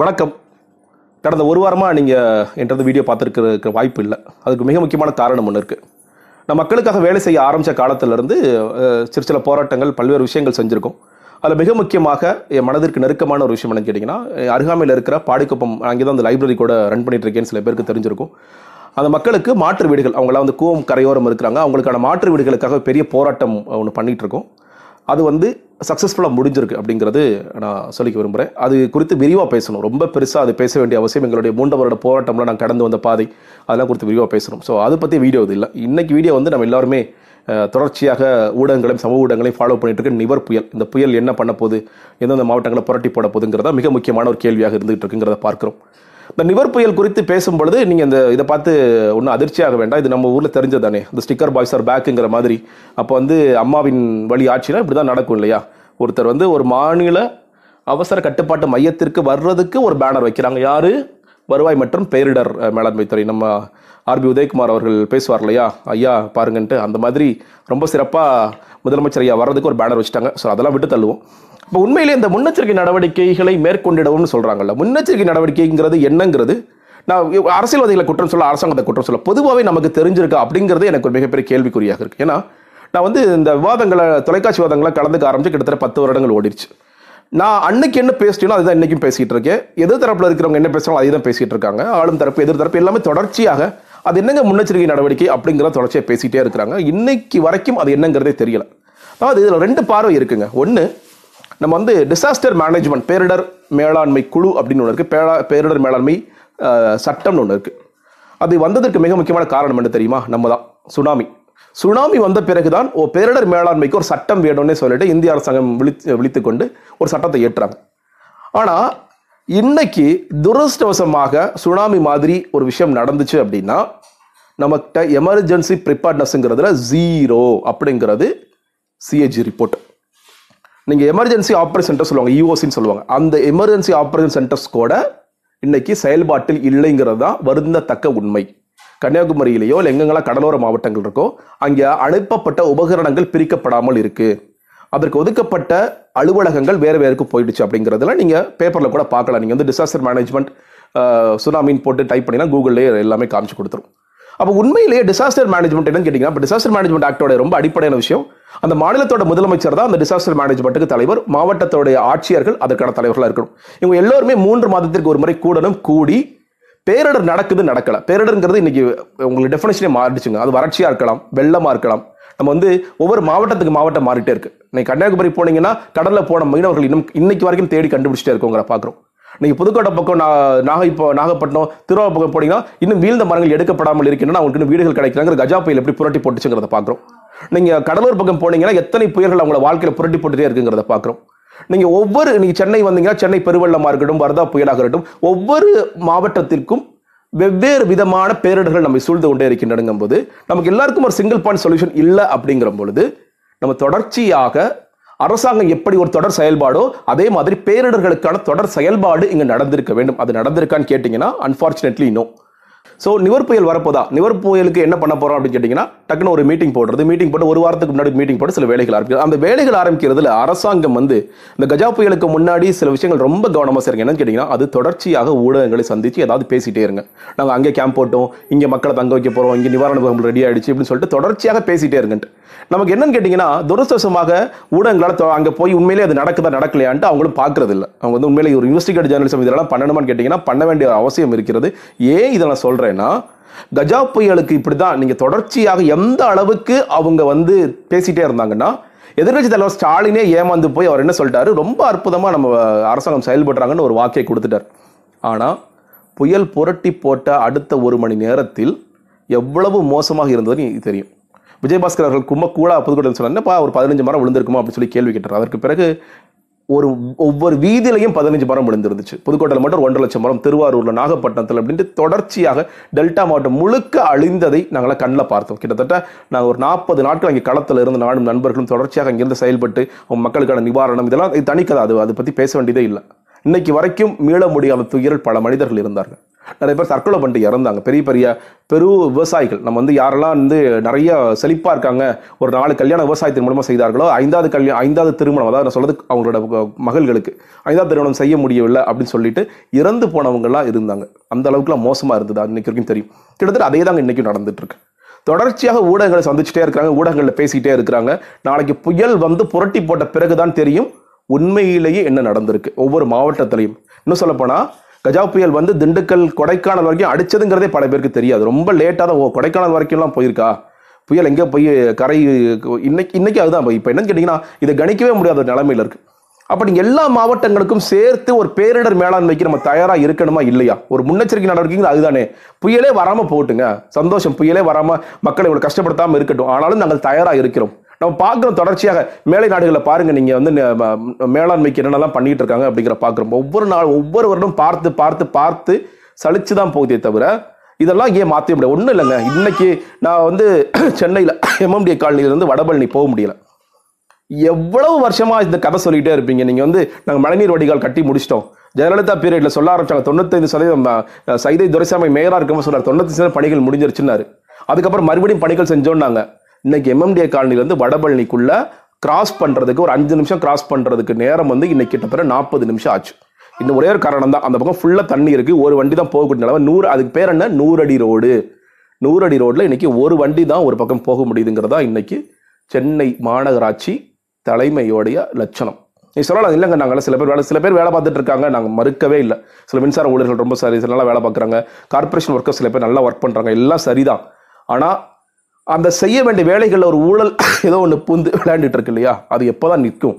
வணக்கம். கடந்த ஒரு வாரமாக நீங்கள் என்கிட்ட வீடியோ பார்த்துருக்கிற வாய்ப்பு இல்லை. அதுக்கு மிக முக்கியமான காரணம் ஒன்று இருக்குது நான் மக்களுக்காக வேலை செய்ய ஆரம்பித்த காலத்திலிருந்து சிறு சில போராட்டங்கள் பல்வேறு விஷயங்கள் செஞ்சுருக்கோம். அதில் மிக முக்கியமாக என் மனதிற்கு நெருக்கமான ஒரு விஷயம் என்னன்னு கேட்டிங்கன்னா அருகாமையில் இருக்கிற பாடிக்குப்பம் அங்கே தான் அந்த லைப்ரரி கூட ரன் பண்ணிட்டு இருக்கேன்னு சில பேருக்கு தெரிஞ்சிருக்கும். அந்த மக்களுக்கு மாற்று வீடுகள் அவங்களாம் வந்து கூவம் கரையோரம் இருக்கிறாங்க. அவங்களுக்கான மாற்று வீடுகளுக்காக பெரிய போராட்டம் ஒன்று பண்ணிகிட்ருக்கோம் அது வந்து சக்ஸஸ்ஃபுல்லாக முடிஞ்சிருக்கு அப்படிங்கிறது நான் சொல்லிக்க விரும்புகிறேன் அது குறித்து விரிவாக பேசணும். ரொம்ப பெருசாக அது பேச வேண்டிய அவசியம் எங்களுடைய மூன்று வருட போராட்டம்ல நான் கடந்து வந்த பாதை அதெல்லாம் குறித்து விரிவாக பேசணும். ஸோ அதை பற்றி வீடியோ இது இல்லை. இன்னைக்கு வீடியோ வந்து நம்ம எல்லாருமே தொடர்ச்சியாக ஊடகங்களையும் சமூக ஊடகங்களையும் ஃபாலோ பண்ணிட்டு இருக்க நிவர் புயல். இந்த புயல் என்ன பண்ண போகுது? எந்தெந்த மாவட்டங்களை புரட்டி போட போகுதுங்கிறதா மிக முக்கியமான ஒரு கேள்வியாக இருந்துகிட்டு இருக்குங்கிறத பார்க்குறோம். இந்த நிவர் புயல் குறித்து பேசும்பொழுது நீங்கள் இந்த இதை பார்த்து ஒன்றும் அதிர்ச்சியாக வேண்டாம். இது நம்ம ஊரில் தெரிஞ்சது தானே இந்த ஸ்டிக்கர் பாய்ஸ் ஆர் பேக்குங்கிற மாதிரி. அப்போ வந்து அம்மாவின் வழி ஆட்சினா இப்படி தான் நடக்கும் இல்லையா? ஒருத்தர் வந்து ஒரு மாநில அவசர கட்டுப்பாட்டு மையத்திற்கு வர்றதுக்கு ஒரு பேனர் வைக்கிறாங்க. யார்? வருவாய் மற்றும் பேரிடர் அஹ், மேலாண்மை துறை நம்ம ஆர்பி உதயகுமார் அவர்கள் பேசுவார் இல்லையா ஐயா பாருங்கன்ட்டு. அந்த மாதிரி ரொம்ப சிறப்பாக முதலமைச்சர் ஐயா வர்றதுக்கு ஒரு பேனர் வச்சுட்டாங்க. ஸோ அதெல்லாம் விட்டு தள்ளுவோம். இப்போ உண்மையிலே இந்த முன்னெச்சரிக்கை நடவடிக்கைகளை மேற்கொண்டிடவும்னு சொல்கிறாங்கல்ல முன்னெச்சரிக்கை நடவடிக்கைங்கிறது என்னங்கிறது? நான் அரசியல்வாதிகளை குற்றம் சொல்ல அரசாங்கத்தை குற்றம் சொல்ல பொதுவாகவே நமக்கு தெரிஞ்சிருக்கா அப்படிங்கிறது எனக்கு ஒரு மிகப்பெரிய கேள்விக்குறியாக இருக்குது ஏன்னா நான் வந்து இந்த விவாதங்களை தொலைக்காட்சி விவாதங்களை கலந்துக்க ஆரம்பிச்சு கிட்டத்தட்ட பத்து வருடங்கள் ஓடிடுச்சு. நான் அன்னைக்கு என்ன பேசிட்டேனோ அதுதான் இன்றைக்கும் பேசிகிட்டு இருக்கேன். எதிர் தரப்பில் இருக்கிறவங்க என்ன பேசுகிறாங்களோ அதை தான் பேசிகிட்டு இருக்காங்க. ஆளும் தரப்பு எதிர் தரப்பு எல்லாமே தொடர்ச்சியாக அது என்னங்க முன்னெச்சரிக்கை நடவடிக்கை அப்படிங்கிறத தொடர்ச்சியாக பேசிகிட்டே இருக்கிறாங்க. இன்னைக்கு வரைக்கும் அது என்னங்கிறதே தெரியல. அதாவது இதில் ரெண்டு பார்வை இருக்குங்க. ஒன்று நம்ம வந்து டிசாஸ்டர் மேனேஜ்மெண்ட் பேரிடர் மேலாண்மை குழு அப்படின்னு ஒன்று இருக்குது பேரா பேரிடர் மேலாண்மை சட்டம்னு ஒன்று இருக்குது அது வந்ததற்கு மிக முக்கியமான காரணம் என்ன தெரியுமா? நம்ம தான் சுனாமி. சுனாமி வந்த பிறகுதான் ஓ பேரிடர் மேலாண்மைக்கு ஒரு சட்டம் வேணும்னே சொல்லிட்டு இந்திய அரசாங்கம் விழித்து விழித்து கொண்டு ஒரு சட்டத்தை ஏற்றுறாங்க ஆனால் இன்னைக்கு துரதிருஷ்டவசமாக சுனாமி மாதிரி ஒரு விஷயம் நடந்துச்சு அப்படின்னா நமக்கிட்ட எமர்ஜென்சி ப்ரிப்பேர்ட்னஸ்ங்கிறதுல ஜீரோ அப்படிங்கிறது சிஏஜி ரிப்போர்ட் நீங்கள் எமர்ஜென்சி ஆப்ரேஷன் சென்டர் சொல்லுவாங்க யூஓசின்னு சொல்லுவாங்க. அந்த எமர்ஜென்சி ஆப்ரேஷன் சென்டர்ஸ் கூட இன்னைக்கு செயல்பாட்டில் இல்லைங்கிறது தான் வருந்தத்தக்க உண்மை. கன்னியாகுமரியிலேயோ இல்லை எங்கெங்கெல்லாம் கடலோர மாவட்டங்கள் இருக்கோ அங்கே அனுப்பப்பட்ட உபகரணங்கள் பிரிக்கப்படாமல் இருக்குது அதற்கு ஒதுக்கப்பட்ட அலுவலகங்கள் வேறு வேறுக்கு போயிடுச்சு அப்படிங்கிறதுல நீங்கள் பேப்பரில் கூட பார்க்கலாம். நீங்கள் வந்து டிசாஸ்டர் மேனேஜ்மெண்ட் சுனாமின்னு போட்டு டைப் பண்ணினா கூகுள்லேயே எல்லாமே காமிச்சு கொடுத்துரும். அப்போ உண்மையிலேயே டிசாஸ்டர் மேனேஜ்மெண்ட் என்னன்னு கேட்டிங்கன்னா இப்போ டிசாஸ்டர் மேனேஜ்மெண்ட் ஆக்டோட ரொம்ப அடிப்படையான விஷயம். அந்த மாநிலத்தோட முதலமைச்சர் தான் அந்த டிசாஸ்டர் மேனேஜ்மெண்ட்டுக்கு தலைவர். மாவட்டத்தோடைய ஆட்சியர்கள் அதற்கான தலைவர்களாக இருக்கணும். இவங்க எல்லோருமே மூன்று மாதத்திற்கு ஒரு முறை கூடணும் கூடி பேரிடர் நடக்குது நடக்கலை. பேரிடருங்கிறது இன்னைக்கு உங்களுக்கு டெஃபினேஷனே மாறிடுச்சுங்க. அது வறட்சியாக இருக்கலாம் வெள்ளமாக இருக்கலாம். நம்ம வந்து ஒவ்வொரு மாவட்டத்துக்கு மாவட்டம் மாறிட்டே இருக்கு. இன்னைக்கு கன்னியாகுமரி போனீங்கன்னா கடல்ல போன மீனவர்கள் இன்னும் இன்னைக்கு வரைக்கும் தேடி கண்டுபிடிச்சிட்டே இருக்கோங்கிற பாக்குறோம். நீங்க புதுக்கோட்டை பக்கம் நா- நாகை இப்போ நாகப்பட்டினம் திருவாரூர் பக்கம் போனீங்கன்னா இன்னும் வீழ்ந்த மரங்கள் எடுக்கப்படாமல் இருக்கின்றன. அவங்களுக்கு இன்னும் வீடுகள் கிடைக்கிறாங்க கஜா புயல் எப்படி புரட்டி போட்டுச்சுங்கிறத பாக்குறோம். நீங்க கடலூர் பக்கம் போனீங்கன்னா எத்தனை புயல்கள் அவங்கள வாழ்க்கையில புரட்டி போட்டுட்டே இருக்குங்கிறத பாக்குறோம். நீங்க ஒவ்வொரு நீங்க சென்னை வந்தீங்கன்னா சென்னை பெருவெள்ளமா இருக்கட்டும் வர்தா புயலாக இருக்கட்டும் ஒவ்வொரு மாவட்டத்திற்கும் வெவ்வேறு விதமான பேரிடர்கள் நம்மை சூழ்ந்து கொண்டே இருக்கின்றனுங்கும் போது நமக்கு எல்லாருக்கும் ஒரு சிங்கிள் பாயிண்ட் சொல்யூஷன் இல்லை அப்படிங்கிற பொழுது நம்ம தொடர்ச்சியாக அரசாங்கம் எப்படி ஒரு தொடர் செயல்பாடோ அதே மாதிரி பேரிடர்களுக்கான தொடர் செயல்பாடு இங்கே நடந்திருக்க வேண்டும். அது நடந்திருக்கான்னு கேட்டிங்கன்னா அன்பார்ச்சுனேட்லி இன்னும் ஸோ நிவர் புயல் வரப்போதா? நிவர் புயலுக்கு என்ன பண்ண போறோம் அப்படின்னு கேட்டிங்கன்னா டக்குன்னு ஒரு மீட்டிங் போடுறது மீட்டிங் போட்டு ஒரு வாரத்துக்கு முன்னாடி மீட்டிங் போட்டு சில வேலைகள் ஆரம்பிக்கிறது. அந்த வேலைகள் ஆரம்பிக்கிறதுல அரசாங்கம் வந்து இந்த கஜா புயலுக்கு முன்னாடி சில விஷயங்கள் ரொம்ப கவனமாக செய்யுங்க என்னன்னு கேட்டிங்கன்னா அது தொடர்ச்சியாக ஊடகங்களை சந்திச்சு ஏதாவது பேசிட்டே இருங்க. நாங்கள் அங்கே கேம்ப் போட்டோம் இங்கே மக்களை தங்க வைக்க போகிறோம் இங்கே நிவாரண முகாம் ரெடி ஆயிடுச்சு அப்படின்னு சொல்லிட்டு தொடர்ச்சியாக பேசிட்டே இருங்கன்ட்டு. நமக்கு என்னன்னு கேட்டிங்கன்னா துரதிருஷ்டவசமாக ஊடகங்களால் அங்கே போய் உண்மையிலே அது நடக்குதா நடக்கலையான்ட்டு அவங்களும் பார்க்கறது இல்லை அவங்க வந்து உண்மையிலே ஒரு இன்வெஸ்டிகேட் ஜேர்னலிசம் இதெல்லாம் பண்ணணுமான்னு கேட்டிங்கன்னா பண்ண வேண்டிய அவசியம் இருக்கிறது. ஏன் இதை நான் சொல்கிறேன்னா கஜா புயலுக்கு இப்படி தான் நீங்கள் தொடர்ச்சியாக எந்த அளவுக்கு அவங்க வந்து பேசிட்டே இருந்தாங்கன்னா எதிர்கட்சி தலைவர் ஸ்டாலினே ஏமாந்து போய் அவர் என்ன சொல்லிட்டாரு? ரொம்ப அற்புதமாக நம்ம அரசாங்கம் செயல்படுறாங்கன்னு ஒரு வாக்கை கொடுத்துட்டார். ஆனால் புயல் புரட்டி போட்ட அடுத்த ஒரு மணி நேரத்தில் எவ்வளவு மோசமாக இருந்ததுன்னு தெரியும். விஜயபாஸ்கர் அவர்கள் கும்ப கூடா புதுக்கோட்டையில் சொன்னார் என்னப்பா ஒரு பதினஞ்சு மரம் விழுந்திருக்குமா? அப்படின்னு சொல்லி கேள்வி கேட்டார். அதற்கு பிறகு ஒரு ஒவ்வொரு வீதியிலையும் பதினஞ்சு மரம் விழுந்திருந்துச்சு. புதுக்கோட்டையில் மட்டும் ஒன்றரை லட்சம் மரம். திருவாரூர்ல நாகப்பட்டினத்தில் அப்படின்ட்டு தொடர்ச்சியாக டெல்டா மாவட்டம் முழுக்க அழிந்ததை நாங்களாம் கண்ணில் பார்த்தோம். கிட்டத்தட்ட நாங்கள் ஒரு நாற்பது நாட்கள் அங்கே களத்தில் இருந்து நானும் நண்பர்களும் தொடர்ச்சியாக அங்கிருந்து செயல்பட்டு அவங்க மக்களுக்கான நிவாரணம் இதெல்லாம் இது தனிக்கதை. அது அதை பற்றி பேச வேண்டியதே இல்லை. இன்னைக்கு வரைக்கும் மீள முடியாத துயரில் பல மனிதர்கள் இருந்தார்கள். நிறைய பேர் தற்கொலை பண்ணிட்டு இறந்தாங்க. பெரிய பெரிய பெரு விவசாயிகள். நம்ம வந்து யாரெல்லாம் வந்து நிறைய செழிப்பாக இருக்காங்க ஒரு நாலு கல்யாண விவசாயத்தின் மூலமாக செய்தார்களோ ஐந்தாவது கல்யாணம் ஐந்தாவது திருமணம் அதாவது நான் சொல்கிறது அவங்களோட மகள்களுக்கு ஐந்தாவது திருமணம் செய்ய முடியவில்லை அப்படின்னு சொல்லிட்டு இறந்து போனவங்களாம் இருந்தாங்க. அந்த அளவுக்குலாம் மோசமாக இருந்தது. அது வரைக்கும் தெரியும். கிட்டத்தட்ட அதே தாங்க இன்றைக்கும் நடந்துட்டுருக்கு தொடர்ச்சியாக ஊடகங்களை சந்திச்சுட்டே இருக்கிறாங்க ஊடகங்களில் பேசிகிட்டே இருக்கிறாங்க. நாளைக்கு புயல் வந்து புரட்டி போட்ட பிறகுதான் தெரியும் உண்மையிலேயே என்ன நடந்திருக்கு. ஒவ்வொரு மாவட்டத்திலையும். இன்னும் சொல்லப்போனால் கஜா புயல் வந்து திண்டுக்கல் கொடைக்கானல் வரைக்கும் அடிச்சதுங்கிறதே பல பேருக்கு தெரியாது. ரொம்ப லேட்டாக தான் ஓ கொடைக்கானல் வரைக்கும்லாம் போயிருக்கா? புயல் எங்கே போய் கரை இன்னைக்கு இன்னைக்கு அதுதான் இப்போ என்னன்னு கேட்டிங்கன்னா இதை கணிக்கவே முடியாத ஒரு இருக்குது இருக்கு. அப்போ நீங்கள் எல்லா மாவட்டங்களுக்கும் சேர்த்து ஒரு பேரிடர் மேலாண்மைக்கு நம்ம தயாராக இருக்கணுமா இல்லையா? ஒரு முன்னெச்சரிக்கை நடவடிக்கைகள் அதுதானே. புயலே வராமல் போட்டுங்க. சந்தோஷம் புயலே வராமல் மக்களை இவ்வளோ கஷ்டப்படுத்தாமல் இருக்கட்டும். ஆனாலும் நாங்கள் தயாராக இருக்கிறோம். நம்ம பார்க்குறோம் தொடர்ச்சியாக மேலை நாடுகளில் பாருங்கள் நீங்கள் வந்து ம- மேலாண்மைக்கு என்னென்னலாம் பண்ணிகிட்டு இருக்காங்க அப்படிங்கிற பார்க்குறோம். ஒவ்வொரு நாள் ஒவ்வொரு வருடம் பார்த்து பார்த்து பார்த்து சளிச்சு தான் போகுதே தவிர இதெல்லாம் ஏன் மாற்ற முடியாது ஒன்றும் இல்லைங்க. இன்னைக்கு நான் வந்து சென்னையில் எம்எம்டிஏ காலனியிலேருந்து வடபழனி போக முடியல. எவ்வளவு வருஷமாக இந்த கதை சொல்லிகிட்டே இருப்பீங்க. நீங்கள் வந்து நாங்கள் மழைநீர் வடிகால் கட்டி முடிச்சிட்டோம். ஜெயலலிதா பீரியடில் சொல்ல ஆரம்பிச்சாங்க தொண்ணூத்தைந்து சதவீதம் சைதை துரைசாமி மேயராக இருக்கும்போது சொன்னார் தொண்ணூத்தி சதவீதம் பணிகள் முடிஞ்சிருச்சுன்னாரு. அதுக்கப்புறம் மறுபடியும் பணிகள் செஞ்சோன்னாங்க. இன்னைக்கு எம்எம்டிஏ காலனிலேருந்து வடபழனிக்குள்ளே வடபழனிக்குள்ள கிராஸ் பண்ணுறதுக்கு ஒரு அஞ்சு நிமிஷம் கிராஸ் பண்ணுறதுக்கு நேரம் வந்து இன்னைக்கு கிட்டத்தட்ட நாற்பது நிமிஷம் ஆச்சு. இந்த ஒரே ஒரு காரணம் தான். அந்த பக்கம் ஃபுல்லாக தண்ணி இருக்குது ஒரு வண்டி தான் போகக்கூடிய நிலவை நூறு அதுக்கு பேர் என்ன? நூறடி ரோடு. நூறடி ரோடில் இன்றைக்கி ஒரு வண்டி தான் ஒரு பக்கம் போக முடியுதுங்கிறதா இன்றைக்கி சென்னை மாநகராட்சி தலைமையோடைய லட்சணம். நீ சொல்லலாம் இல்லைங்க நாங்கள் சில பேர் வேலை சில பேர் வேலை பார்த்துட்டு இருக்காங்க. நாங்கள் மறுக்கவே இல்லை. சில மின்சார ஊழியர்கள் ரொம்ப சரி நல்லா வேலை பார்க்குறாங்க. கார்ப்பரேஷன் ஒர்க்கர்ஸ் சில பேர் நல்லா ஒர்க் பண்ணுறாங்க எல்லாம் சரிதான். ஆனால் அந்த செய்ய வேண்டிய வேலைகளில் ஒரு ஊழல் ஏதோ ஒன்று பூந்து விளையாண்டுட்டு இருக்கு இல்லையா? அது எப்போ தான் நிற்கும்?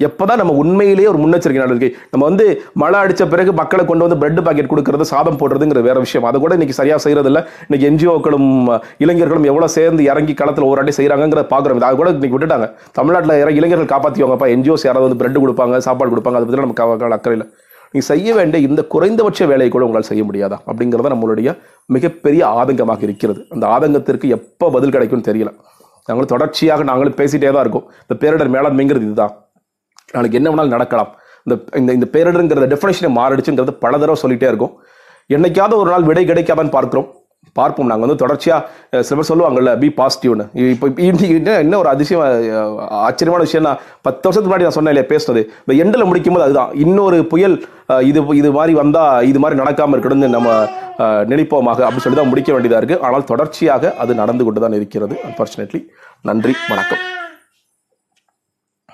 எப்போ தான் நம்ம உண்மையிலேயே ஒரு முன்னெச்சரிக்கை நடவடிக்கை? நம்ம வந்து மழை அடித்த பிறகு மக்களை கொண்டு வந்து பிரெட் பாக்கெட் கொடுக்கறது சாதம் போடுறதுங்கிற வேற விஷயம். அதை கூட இன்னைக்கு சரியாக செய்யறது இல்ல இன்னைக்கு என்ஜிஓக்களும் இளைஞர்களும் எவ்வளோ சேர்ந்து இறங்கி களத்தில் ஒரு அடி செய்யறாங்கிறத பார்க்குறோம். அதை கூட இன்னைக்கு விட்டுட்டாங்க. தமிழ்நாட்டில் இறங்க இளைஞர்கள் காப்பாத்திவாங்கப்பா என்ஜிஓஸ் யாராவது வந்து பிரெட் கொடுப்பாங்க சாப்பாடு கொடுப்பாங்க. அதை பத்தி நமக்கு அவ- நீ செய்ய வேண்டிய இந்த குறைந்தபட்ச வேலையை கூட உங்களால் செய்ய முடியாதா? அப்படிங்கிறத நம்மளுடைய மிகப்பெரிய ஆதங்கமாக இருக்கிறது. அந்த ஆதங்கத்திற்கு எப்போ பதில் கிடைக்கும்னு தெரியல. நாங்களும் தொடர்ச்சியாக நாங்களும் பேசிட்டே தான் இருக்கோம். இந்த பேரிடர் மேலாண்மைங்கிறது இதுதான். நாளைக்கு என்ன வேணாலும் நடக்கலாம். இந்த இந்த இந்த பேரிடருங்கிறத டெஃபினேஷனை மாறிடுச்சுங்கிறது பல தடவை சொல்லிகிட்டே இருக்கும். என்னைக்காவது ஒரு நாள் விடை கிடைக்காமன்னு பார்க்குறோம். பார்ப்போம். நாங்கள் வந்து தொடர்ச்சியாக சில பேர் சொல்லுவாங்கல்ல பி பாசிட்டிவ்னு இப்போ இன்னைக்கு என்ன ஒரு அதிசயம் ஆச்சரியமான விஷயம் நான் பத்து வருஷத்துக்கு முன்னாடி நான் சொன்னேன் இல்லையா பேசுனது. இந்த எண்டில் முடிக்கும் போது அதுதான். இன்னொரு புயல் இது இது மாதிரி வந்தால் இது மாதிரி நடக்காமல் இருக்கணும்னு நம்ம நினைப்போமாக அப்படின்னு சொல்லி தான் முடிக்க வேண்டியதாக இருக்குது ஆனால் தொடர்ச்சியாக அது நடந்து கொண்டு தான் இருக்கிறது. அன்ஃபார்ச்சுனேட்லி நன்றி வணக்கம்.